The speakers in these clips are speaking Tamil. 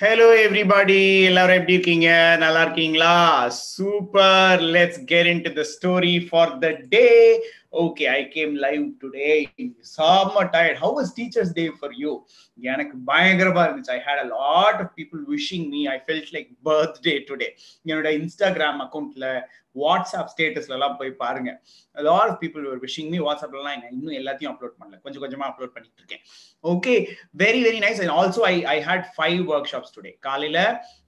ஹலோ எவ்ரிபாடி எல்லாரும் எப்படி இருக்கீங்க? நல்லா இருக்கீங்களா? Super let's get into the story for the day okay I came live today Sama tired how was teachers day for you எனக்கு பயங்கரமா இருந்துச்சு. I had a lot of people wishing me I felt like birthday today என்னோட இன்ஸ்டாகிராம் அக்கௌண்ட்ல வாட்ஸ்அப் ஸ்டேட்டஸ்ல எல்லாம் போய் பாருங்க. Lot of people wishing me வாட்ஸ்அப்லாம் நான் இன்னும் எல்லாத்தையும் அப்லோட் பண்ணல. கொஞ்சம் கொஞ்சமா அப்லோட் பண்ணிட்டு இருக்கேன். Okay very very nice and also I I had five workshops today காலையில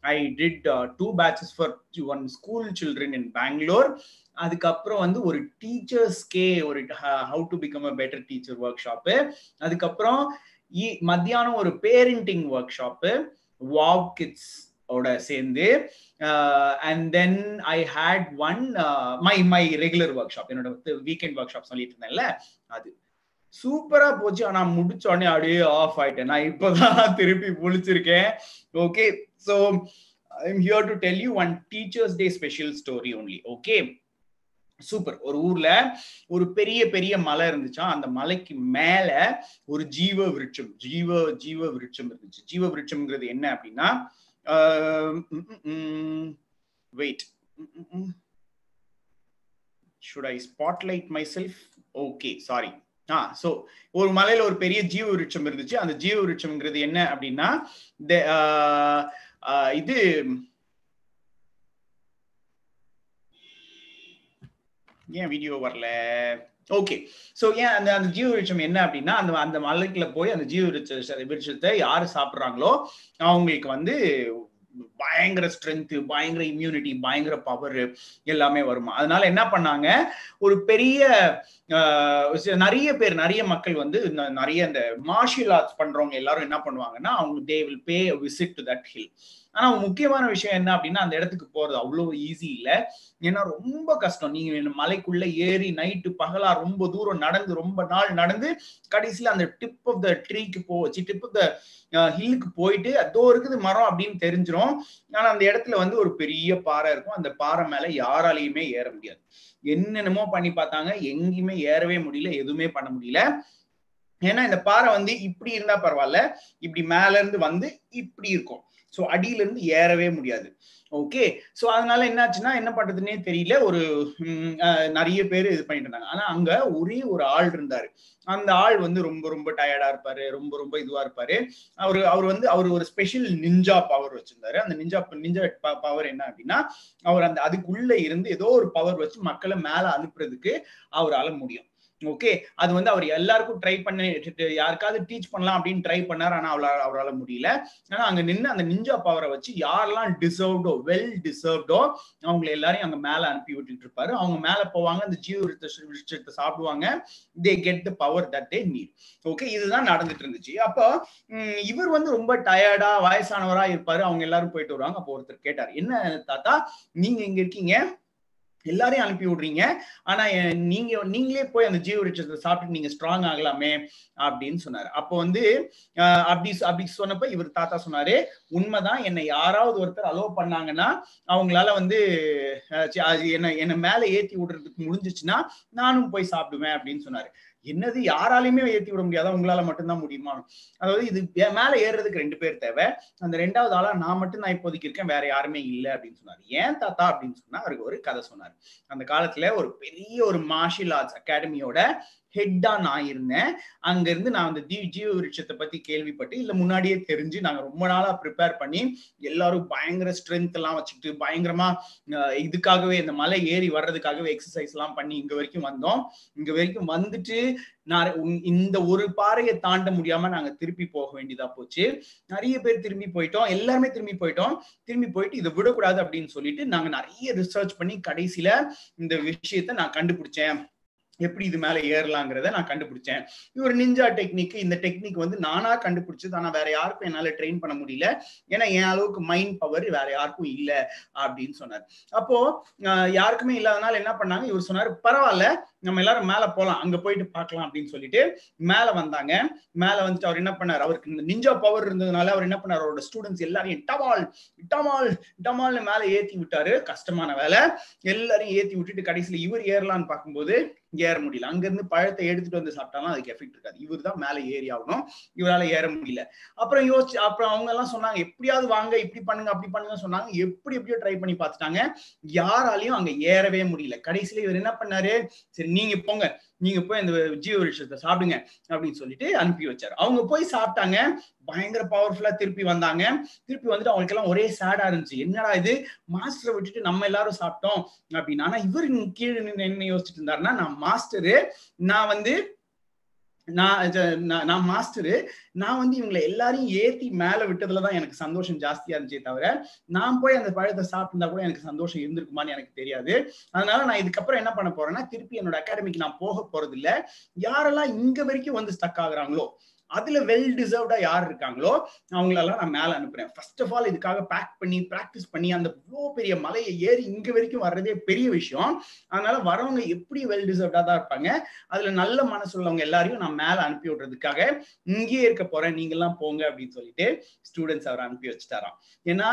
I did two batches for one school children in Bangalore அதுக்கப்புறம் வந்து ஒரு டீச்சர்ஸ்கே ஒரு how to become a better teacher workshop அதுக்கப்புறம் மத்தியானம் ஒரு parenting workshop wow kids ஓட சேர்ந்து and then I had one my my regular workshop என்னோட வீக்கெண்ட் ஒர்க் ஷாப் சொல்லிட்டு இருந்தேன்ல அது. சூப்பரா போச்சு. ஆனா முடிச்ச உடனே அப்படியே ஆஃப் ஆயிட்டேன். நான் இப்பதான் திருப்பி முழிச்சிருக்கேன். Okay So I'm here here to tell you one teachers day special story only okay super ஒரு ஊர்ல ஒரு பெரிய பெரிய மலை இருந்துச்சா? அந்த மலைக்கு மேல ஒரு ஜீவ விருட்சம் ஜீவ ஜீவ விருட்சம் இருந்துச்சு. ஜீவ விருட்சம்ங்கிறது என்ன அப்படின்னா wait should I spotlight myself okay sorry ah so ஒரு மலையில ஒரு பெரிய ஜீவ விருட்சம் இருந்துச்சு. அந்த ஜீவ விருட்சம்ங்கிறது என்ன அப்படின்னா இது ஏன் வீடியோ வரல? ஓகே ஸோ ஏன் அந்த அந்த ஜீவ விருட்சம் என்ன அப்படின்னா அந்த அந்த மலைக்குள்ள போய் அந்த ஜீவ விருட்ச விருட்சத்தை யாரு சாப்பிட்றாங்களோ அவங்களுக்கு வந்து பயங்கர ஸ்ட்ரென்த் பயங்கர இம்யூனிட்டி பயங்கர பவர் எல்லாமே வருமா? அதனால என்ன பண்ணாங்க? ஒரு பெரிய நிறைய பேர் நிறைய மக்கள் வந்து நிறைய இந்த மார்ஷியல் ஆர்ட்ஸ் பண்றவங்க எல்லாரும் என்ன பண்ணுவாங்கன்னா அவங்க they will pay visit to that hill ஆனா முக்கியமான விஷயம் என்ன அப்படின்னா அந்த இடத்துக்கு போறது அவ்வளவு ஈஸி இல்ல. ஏன்னா ரொம்ப கஷ்டம். நீங்க மலைக்குள்ள ஏறி நைட்டு பகலா ரொம்ப தூரம் நடந்து ரொம்ப நாள் நடந்து கடைசியில அந்த டிப் ஆஃப் த ட்ரீக்கு போச்சு டிப் ஆஃப் த ஹில்லுக்கு போயிட்டு அதோ இருக்குது மரம் அப்படின்னு தெரிஞ்சிடும் ஆனா அந்த இடத்துல வந்து ஒரு பெரிய பாறை இருக்கும். அந்த பாறை மேல யாராலையுமே ஏற முடியாது. என்னென்னமோ பண்ணி பார்த்தாங்க. எங்கேயுமே ஏறவே முடியல. எதுவுமே பண்ண முடியல. ஏன்னா இந்த பாறை வந்து இப்படி இருந்தா பரவாயில்ல. இப்படி மேல இருந்து வந்து இப்படி இருக்கும். ஸோ அடியில இருந்து ஏறவே முடியாது. ஓகே ஸோ அதனால என்னாச்சுன்னா என்ன பண்றதுன்னே தெரியல. ஒரு நிறைய பேர் இது பண்ணிட்டு இருந்தாங்க. ஆனா அங்க ஒரே ஒரு ஆள் இருந்தாரு. அந்த ஆள் வந்து ரொம்ப ரொம்ப டயர்டா இருப்பாரு. ரொம்ப ரொம்ப இதுவா இருப்பாரு. அவர் அவர் வந்து அவர் ஒரு ஸ்பெஷல் நிஞ்சா பவர் வச்சிருந்தாரு. அந்த நிஞ்சா நிஞ்சா பவர் என்ன அப்படின்னா அவர் அந்த அதுக்குள்ள இருந்து ஏதோ ஒரு பவர் வச்சு மக்களை மேல அனுப்புறதுக்கு அவரால் முடியும். ஓகே அது வந்து அவர் எல்லாருக்கும் ட்ரை பண்ண யாருக்காவது டீச் பண்ணலாம் அப்படின்னு ட்ரை பண்ணார் ஆனா அவரால் அவரால் முடியல. ஆனா அங்க நின்று அந்த நிஞ்சா பவரை வச்சு யாரெல்லாம் டிசர்வ்டோ வெல் டிசர்வ்டோ அவங்களை எல்லாரையும் அங்க மேல அனுப்பி விட்டுட்டு இருப்பாரு. அவங்க மேல போவாங்க அந்த ஜீவ சாப்பிடுவாங்க. They get the power that they need okay இதுதான் நடந்துட்டு இருந்துச்சு. அப்போ இவர் வந்து ரொம்ப டயர்டா வயசானவரா இருப்பாரு. அவங்க எல்லாரும் போயிட்டு வருவாங்க அப்போ ஒருத்தர் கேட்டார் என்ன தாத்தா நீங்க இங்க இருக்கீங்க? எல்லாரையும் அனுப்பி விடுறீங்க. ஆனா நீங்க நீங்களே போய் அந்த ஜீவ விருட்சத்தை சாப்பிட்டு நீங்க ஸ்ட்ராங் ஆகலாமே அப்படின்னு சொன்னாரு. அப்போ வந்து அப்படி அப்படி சொன்னப்ப இவர் தாத்தா சொன்னாரு உண்மைதான் என்னை யாராவது ஒருத்தர் அலோவ் பண்ணாங்கன்னா அவங்களால வந்து என்ன என்ன மேல ஏத்தி விடுறதுக்கு முடிஞ்சிச்சுன்னா நானும் போய் சாப்பிடுவேன் அப்படின்னு சொன்னாரு. என்னது யாராலையுமே ஏத்தி விட முடியாதா? உங்களால மட்டும்தான் முடியுமா? அதாவது இது மேல ஏறுறதுக்கு ரெண்டு பேர் தேவை. அந்த ரெண்டாவது ஆளா நான் மட்டும் நான் இப்போதைக்கு இருக்கேன் வேற யாருமே இல்லை அப்படின்னு சொன்னாரு. ஏன் தாத்தா அப்படின்னு சொன்னா அவருக்கு ஒரு கதை சொன்னாரு. அந்த காலத்துல ஒரு பெரிய ஒரு மார்ஷியல் ஆர்ட்ஸ் அகாடமியோட ஹெட்டா நான் இருந்தேன். அங்க இருந்து நான் அந்த ஜீவ ஜீவ விருட்சத்தை பத்தி கேள்விப்பட்டு இல்ல முன்னாடியே தெரிஞ்சு நாங்க ரொம்ப நாளா ப்ரிப்பேர் பண்ணி எல்லாரும் பயங்கர ஸ்ட்ரென்த் எல்லாம் வச்சுக்கிட்டு பயங்கரமா இதுக்காகவே இந்த மலை ஏறி வர்றதுக்காகவே எக்ஸசைஸ் எல்லாம் பண்ணி இங்க வரைக்கும் வந்தோம். இங்க வரைக்கும் வந்துட்டு நான் இந்த ஒரு பாறையை தாண்ட முடியாம நாங்க திருப்பி போக வேண்டியதா போச்சு. நிறைய பேர் திரும்பி போயிட்டோம். எல்லாருமே திரும்பி போயிட்டோம். திரும்பி போயிட்டு இதை விடக்கூடாது அப்படின்னு சொல்லிட்டு நாங்க நிறைய ரிசர்ச் பண்ணி கடைசியில இந்த விஷயத்த நான் கண்டுபிடிச்சேன். எப்படி இது மேல ஏறலாங்கிறத நான் கண்டுபிடிச்சேன். இவர் நிஞ்சா டெக்னிக் இந்த டெக்னிக் வந்து நானா கண்டுபிடிச்சது. ஆனா வேற யாருக்கும் என்னால ட்ரெயின் பண்ண முடியல. ஏன்னா என் அளவுக்கு மைண்ட் பவர் வேற யாருக்கும் இல்ல அப்படின்னு சொன்னார். அப்போ யாருக்குமே இல்லாதனால என்ன பண்ணாங்க? இவர் சொன்னாரு பரவாயில்ல நம்ம எல்லாரும் மேல போலாம். அங்க போயிட்டு பார்க்கலாம் அப்படின்னு சொல்லிட்டு மேல வந்தாங்க. மேல வந்துட்டு அவர் என்ன பண்ணார்? அவருக்கு இந்த நிஞ்சா பவர் இருந்ததுனால அவர் என்ன பண்ணார்? அவரோட ஸ்டூடெண்ட்ஸ் எல்லாரையும் டமால் டமால் டமால்னு மேல ஏத்தி விட்டாரு. கஷ்டமான வேலை. எல்லாரையும் ஏத்தி விட்டுட்டு கடைசியில இவர் ஏறலான்னு பார்க்கும்போது ஏற முடியல. அங்க இருந்து பழத்தை எடுத்துட்டு வந்து சாப்பிட்டாலும் அதுக்கு எஃபெக்ட் இருக்காது. இவர் தான் மேல ஏறி ஆகணும். இவரால ஏற முடியல. அப்புறம் யோசிச்சு அப்புறம் அவங்க எல்லாம் சொன்னாங்க எப்படியாவது வாங்க இப்படி பண்ணுங்க அப்படி பண்ணுங்க சொன்னாங்க. எப்படி எப்படியோ ட்ரை பண்ணி பார்த்துட்டாங்க. யாராலையும் அங்க ஏறவே முடியல. கடைசியில இவர் என்ன பண்ணாரு? சரி நீங்க போங்க. நீங்க போய் அந்த ஜீவ விஷயத்தை சாப்பிடுங்க அப்படின்னு சொல்லிட்டு அனுப்பி வச்சாரு. அவங்க போய் சாப்பிட்டாங்க. பயங்கர பவர்ஃபுல்லா திருப்பி வந்தாங்க. திருப்பி வந்துட்டு அவங்களுக்கு எல்லாம் ஒரே சேடா இருந்துச்சு. என்னடா இது? மாஸ்டரை விட்டுட்டு நம்ம எல்லாரும் சாப்பிட்டோம் அப்படின்னு. ஆனா இவர் கீழே நின்று என்ன யோசிச்சுட்டு இருந்தாருன்னா நான் மாஸ்டரு நான் வந்து நான் நான் மாஸ்டரு நான் வந்து இவங்களை எல்லாரையும் ஏத்தி மேல விட்டதுலதான் எனக்கு சந்தோஷம் ஜாஸ்தியா இருந்துச்சே தவிர நான் போய் அந்த பழத்தை சாப்பிட்டா கூட எனக்கு சந்தோஷம் இருந்திருக்குமான்னு எனக்கு தெரியாது. அதனால நான் இதுக்கப்புறம் என்ன பண்ண போறேன்னா திருப்பி என்னோட அகாடமிக்கு நான் போக போறது இல்ல யாரெல்லாம் இங்க வரைக்கும் வந்து ஸ்டக் ஆகுறாங்களோ அதுல வெல் டிசர்வ்டா யார் இருக்காங்களோ அவங்களெல்லாம் நான் மேல அனுப்புறேன். ஃபர்ஸ்ட் ஆஃப் ஆல் இதுக்காக பேக் பண்ணி ப்ராக்டிஸ் பண்ணி அந்த இவ்வளோ பெரிய மலையை ஏறி இங்க வரைக்கும் வர்றதே பெரிய விஷயம். அதனால வரவங்க எப்படி வெல் டிசர்வ்டா தான் இருப்பாங்க அதுல நல்ல மனசு உள்ளவங்க எல்லாரையும் நான் மேல அனுப்பி விடுறதுக்காக இங்கேயே இருக்க போறேன் நீங்க எல்லாம் போங்க அப்படின்னு சொல்லிட்டு ஸ்டூடெண்ட்ஸ் அவர் அனுப்பி வச்சுட்டாராம். ஏன்னா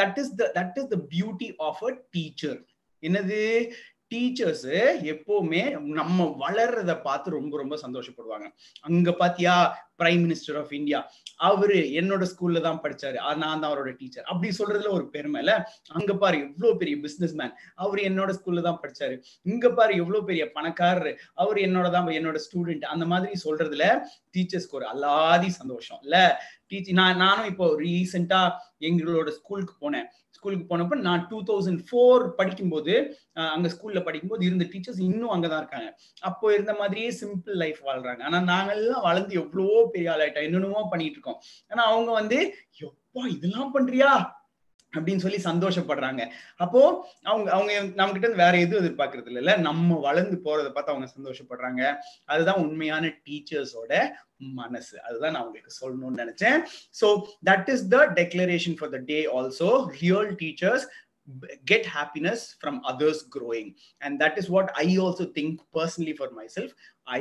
that is the that is the beauty of a teacher என்னது? டீச்சர்ஸ் எப்பவுமே நம்ம வளர்றத பார்த்து ரொம்ப ரொம்ப சந்தோஷப்படுவாங்க. அங்க பாத்தியா பிரைம் மினிஸ்டர் ஆஃப் இந்தியா அவரு என்னோட ஸ்கூல்ல தான் படிச்சாரு. நான் தான் அவரோட டீச்சர் அப்படி சொல்றதுல ஒரு பெருமை இல்ல. அங்க பாரு எவ்வளவு பெரிய பிசினஸ் மேன் அவர் என்னோட ஸ்கூல்ல தான் படிச்சாரு. இங்க பாரு எவ்வளவு பெரிய பணக்காரரு. அவர் என்னோட தான் என்னோட ஸ்டூடெண்ட் அந்த மாதிரி சொல்றதுல டீச்சர்ஸ்க்கு ஒரு அல்லாதி சந்தோஷம். இல்ல டீச்சர் நான் நானும் இப்போ ரீசெண்டா எங்களோட ஸ்கூலுக்கு போனேன். ஸ்கூலுக்கு போனப்ப நான் டூ தௌசண்ட் ஃபோர் படிக்கும்போது அங்க ஸ்கூல்ல படிக்கும்போது இருந்த டீச்சர்ஸ் இன்னும் அங்கதான் இருக்காங்க. அப்போ இருந்த மாதிரியே சிம்பிள் லைஃப் வாழ்றாங்க. ஆனா நாங்கெல்லாம் வளர்ந்து எவ்வளவோ பெரிய ஆளாயிட்டோம். என்னென்னமோ பண்ணிட்டு இருக்கோம். ஆனா அவங்க வந்து எப்பா இதெல்லாம் பண்றியா? அப்படின்னு சொல்லி சந்தோஷப்படுறாங்க. அப்போ அவங்க அவங்க நம்ம கிட்ட இருந்து வேற எதுவும் எதிர்பார்க்கறது இல்லைல்ல நம்ம வளர்ந்து போறதை பார்த்து அவங்க சந்தோஷப்படுறாங்க. அதுதான் உண்மையான டீச்சர்ஸோட மனசு. அதுதான் நான் உங்களுக்கு சொல்லணும்னு நினைச்சேன். So that is the declaration for the day also real teachers get happiness from others growing and that is what i also think personally for myself i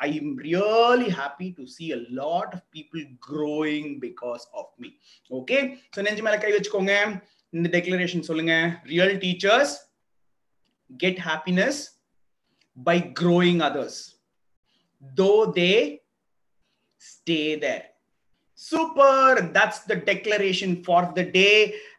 i am really happy to see a lot of people growing because of me okay so நெஞ்சு மேல கை வச்சுக்கோங்க இந்த டெக்ளரேஷன் சொல்லுங்க real teachers get happiness by growing others though they stay there Super that's the declaration for the day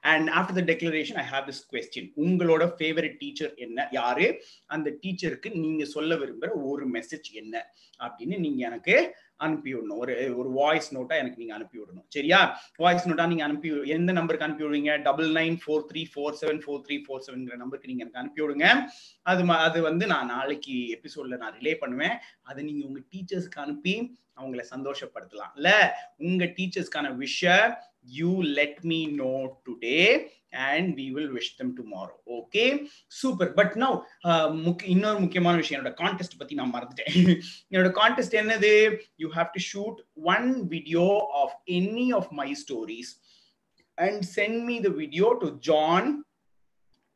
and after the declaration I have this question உங்களோட ஃபேவரட் டீச்சர் என்ன யாரு அந்த டீச்சருக்கு நீங்க சொல்ல விரும்புகிற ஒரு மெசேஜ் என்ன அப்படின்னு நீங்க எனக்கு அனுப்பி விடணும் ஒரு ஒரு வாய்ஸ் நோட்டா எனக்கு நீங்க அனுப்பி விடணும் சரியா? வாய்ஸ் நோட்டா நீங்க அனுப்பி எந்த நம்பருக்கு அனுப்பி விடுவீங்க double nine four three four seven four three four செவன்ங்கிற நம்பருக்கு நீங்க எனக்கு அனுப்பி விடுங்க. அது அது வந்து நான் நாளைக்கு எபிசோட்ல நான் ரிலே பண்ணுவேன். அதை நீங்க உங்க டீச்சர்ஸ்க்கு அனுப்பி அவங்கள சந்தோஷப்படுத்தலாம். இல்ல உங்க டீச்சர்ஸ்க்கான wish you let me know today and we will wish them tomorrow okay super but now இன்னொரு முக்கியமான விஷயம். என்னோட கான்டெஸ்ட் பத்தி நான் மறந்துட்டேன். என்னோட கான்டெஸ்ட் என்னது? You have to shoot one video of any of my stories and sent me the video to John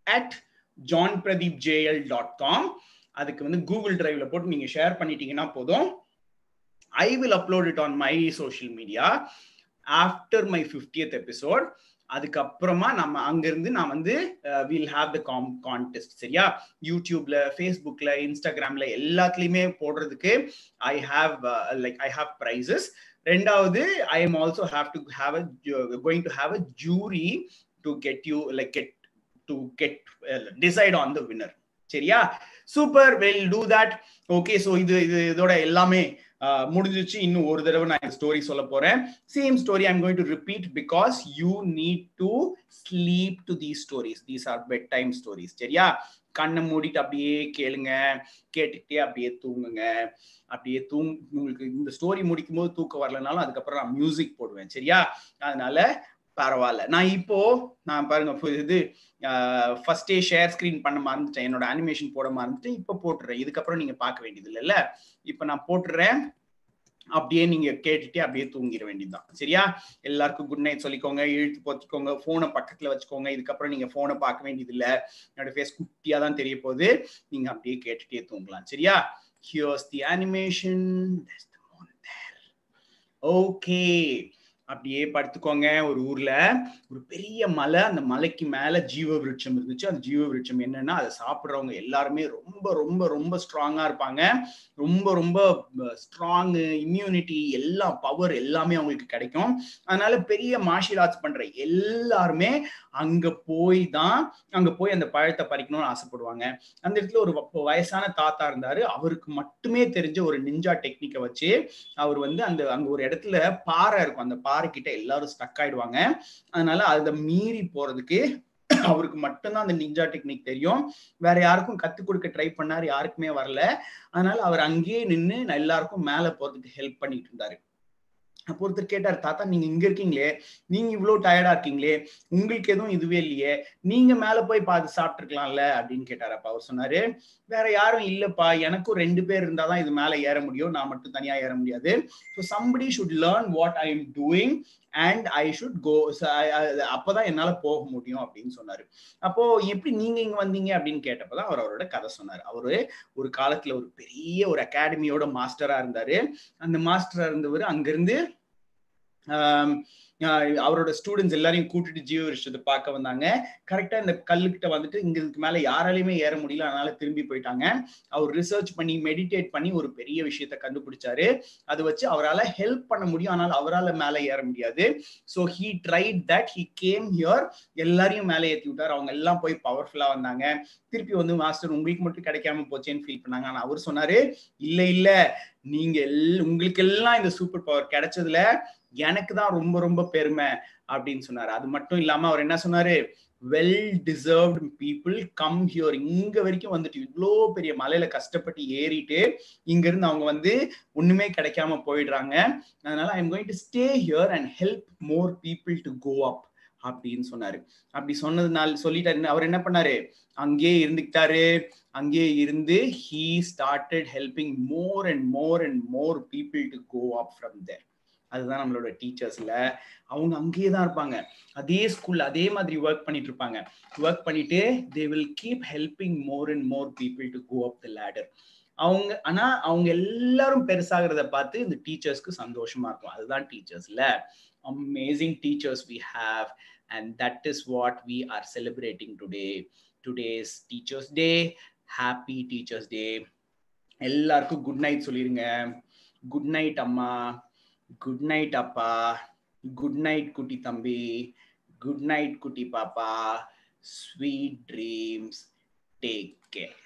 at John Pradeep JL dot com அதுக்கு வந்து கூகுள் டிரைவ்ல போட்டு நீங்க ஷேர் பண்ணிட்டீங்கன்னா போதும். I will upload it on my social media after my fiftieth episode அதுக்கப்புறமா நம்ம அங்கிருந்து நான் வந்து will have the com contest சரியா? யூடியூப்ல ஃபேஸ்புக்ல இன்ஸ்டாகிராம்ல எல்லாத்துலயுமே போடுறதுக்கு I have like I have prizes ரெண்டாவது I am also have to have a going to have a jury to get you like get to get decide on the winner சரியா? Super well do that okay so இது இது இதோட எல்லாமே முடிஞ்சிச்சு இன்னும் ஒரு தடவை நான் ஸ்டோரி சொல்ல போறேன். Same story I'm going to repeat because you need to sleep to these stories these are bedtime stories சரியா? கண்ணை மூடிட்டு அப்படியே கேளுங்க. கேட்டுக்கிட்டே அப்படியே தூங்குங்க. அப்படியே தூங் உங்களுக்கு இந்த ஸ்டோரி முடிக்கும் போது தூக்கம் வரலனாலும் அதுக்கப்புறம் நான் மியூசிக் போடுவேன். சரியா? அதனால பரவாயில்ல. நான் இப்போ நான் பாருங்க இது ஃபர்ஸ்டே ஷேர் ஸ்கிரீன் பண்ண மறந்துட்டேன். என்னோட அனிமேஷன் போட மறந்துட்டேன். இப்போ போட்டுறேன். இதுக்கப்புறம் நீங்க பார்க்க வேண்டியது இல்லைல்ல இப்போ நான் போட்டுறேன். அப்படியே நீங்க கேட்டுட்டு அப்படியே தூங்கிட வேண்டியதுதான். சரியா? எல்லாருக்கும் குட் நைட் சொல்லிக்கோங்க. இழுத்து போத்திக்கோங்க. போனை பக்கத்துல வச்சுக்கோங்க. இதுக்கப்புறம் நீங்க போனை பார்க்க வேண்டியது இல்லை. என்னோட ஃபேஸ் குட்டியா தான் தெரிய போகுது. நீங்க அப்படியே கேட்டுட்டே தூங்கலாம். சரியா? ஹியர்ஸ் தி அனிமேஷன் ஓகே அப்படியே படுத்துக்கோங்க ஒரு ஊர்ல. ஒரு பெரிய மலை அந்த மலைக்கு மேல ஜீவ விருட்சம் இருந்துச்சு. அந்த ஜீவ விருட்சம் என்னன்னா அதை சாப்பிட்றவங்க எல்லாருமே ரொம்ப ரொம்ப ரொம்ப ஸ்ட்ராங்கா இருப்பாங்க. ரொம்ப ரொம்ப ஸ்ட்ராங் இம்யூனிட்டி எல்லா பவர் எல்லாமே அவங்களுக்கு கிடைக்கும். அதனால பெரிய மார்ஷியல் ஆர்ட்ஸ் பண்ற எல்லாருமே அங்க போய் தான் அங்க போய் அந்த பழத்தை பறிக்கணும்னு ஆசைப்படுவாங்க. அந்த இடத்துல ஒரு வயசான தாத்தா இருந்தாரு. அவருக்கு மட்டுமே தெரிஞ்ச ஒரு நிஞ்சா டெக்னிக்கை வச்சு அவர் வந்து அந்த அங்க ஒரு இடத்துல பாறை இருக்கும். அந்த பாறை கிட்ட எல்லாரும் ஸ்டக் ஆயிடுவாங்க. அதனால அதை மீறி போறதுக்கு அவருக்கு மட்டும்தான் அந்த நிஞ்சா டெக்னிக் தெரியும். வேற யாருக்கும் கத்து கொடுக்க ட்ரை பண்ணாரு யாருக்குமே வரல. அதனால அவர் அங்கேயே நின்று எல்லாருக்கும் மேல போறதுக்கு ஹெல்ப் பண்ணிட்டு இருந்தாரு. அப்போ ஒருத்தர் கேட்டார் தாத்தா நீங்க இங்க இருக்கீங்களே நீங்க இவ்வளவு டயர்டா இருக்கீங்களே உங்களுக்கு எதுவும் இதுவே இல்லையே நீங்க மேல போய் பார்த்து சாப்பிட்டுருக்கலாம்ல அப்படின்னு கேட்டார் அப்பா அவர் சொன்னாரு வேற யாரும் இல்லப்பா எனக்கும் ரெண்டு பேர் இருந்தாதான் இது மேல ஏற முடியும் நான் மட்டும் தனியா ஏற முடியாது. So somebody should learn what I am doing and I should go அப்பதான் என்னால போக முடியும் அப்படின்னு சொன்னாரு. அப்போ எப்படி நீங்க இங்க வந்தீங்க அப்படின்னு கேட்டப்பதான் அவர் அவரோட கதை சொன்னார். அவரு ஒரு காலத்துல ஒரு பெரிய ஒரு அகாடமியோட மாஸ்டரா இருந்தாரு. அந்த மாஸ்டரா இருந்தவர் அங்கிருந்து அவரோட ஸ்டூடெண்ட்ஸ் எல்லாரையும் கூட்டிட்டு ஜீவ விஷயத்தை பார்க்க வந்தாங்க. கரெக்டா இந்த கல்லுக்கிட்ட வந்துட்டு இங்க இதுக்கு மேல யாராலையுமே ஏற முடியல. அதனால திரும்பி போயிட்டாங்க. அவர் ரிசர்ச் பண்ணி மெடிடேட் பண்ணி ஒரு பெரிய விஷயத்த கண்டுபிடிச்சாரு. அது வச்சு அவரால் ஹெல்ப் பண்ண முடியும். ஆனால் அவரால் மேல ஏற முடியாது. So he tried that he came here எல்லாரையும் மேலே ஏற்றி விட்டார். அவங்க எல்லாம் போய் பவர்ஃபுல்லா வந்தாங்க. திருப்பி வந்து மாஸ்டர் உங்களுக்கு மட்டும் கிடைக்காம போச்சேன்னு ஃபீல் பண்ணாங்க. ஆனால் அவர் சொன்னாரு இல்லை இல்லை. நீங்க எல் உங்களுக்கு எல்லாம் இந்த சூப்பர் பவர் கிடைச்சதுல எனக்கு தான் ரொம்ப ரொம்ப பெருமை அப்படின்னு சொன்னாரு. அது மட்டும் இல்லாம அவர் என்ன சொன்னாரு? Well deserved people come here இங்க வரைக்கும் வந்துட்டு இவ்வளோ பெரிய மலையில கஷ்டப்பட்டு ஏறிட்டு இங்க இருந்து அவங்க வந்து ஒண்ணுமே கிடைக்காம போயிடுறாங்க. அதனால I am going to stay here and help more people to go up அப்படின்னு சொன்னாரு. அப்படி சொன்னதுனால சொல்லிட்டாரு. அவர் என்ன பண்ணாரு? அங்கேயே இருந்துக்கிட்டாரு. அங்கேயே இருந்து he started helping more and more and more people to go up from there அதுதான் நம்மளோட டீச்சர்ஸ்ல அவங்க அங்கேயே தான் இருப்பாங்க. அதே ஸ்கூல்ல அதே மாதிரி ஒர்க் பண்ணிட்டு இருப்பாங்க. ஒர்க் பண்ணிட்டு they will keep helping more and more people to go up the ladder அவங்க ஆனா அவங்க எல்லாரும் பெருசாகிறத பார்த்து இந்த டீச்சர்ஸ்க்கு சந்தோஷமா இருக்கும். அதுதான் டீச்சர்ஸ்ல amazing teachers we have and that is what we are celebrating today today's teachers day happy teachers day எல்லாருக்கும் குட் நைட் சொல்லிடுங்க குட் நைட் அம்மா. குட் நைட் அப்பா குட் நைட் குட்டி தம்பி குட் நைட் குட்டி பாப்பா ஸ்வீட் ட்ரீம்ஸ் டேக் கேர்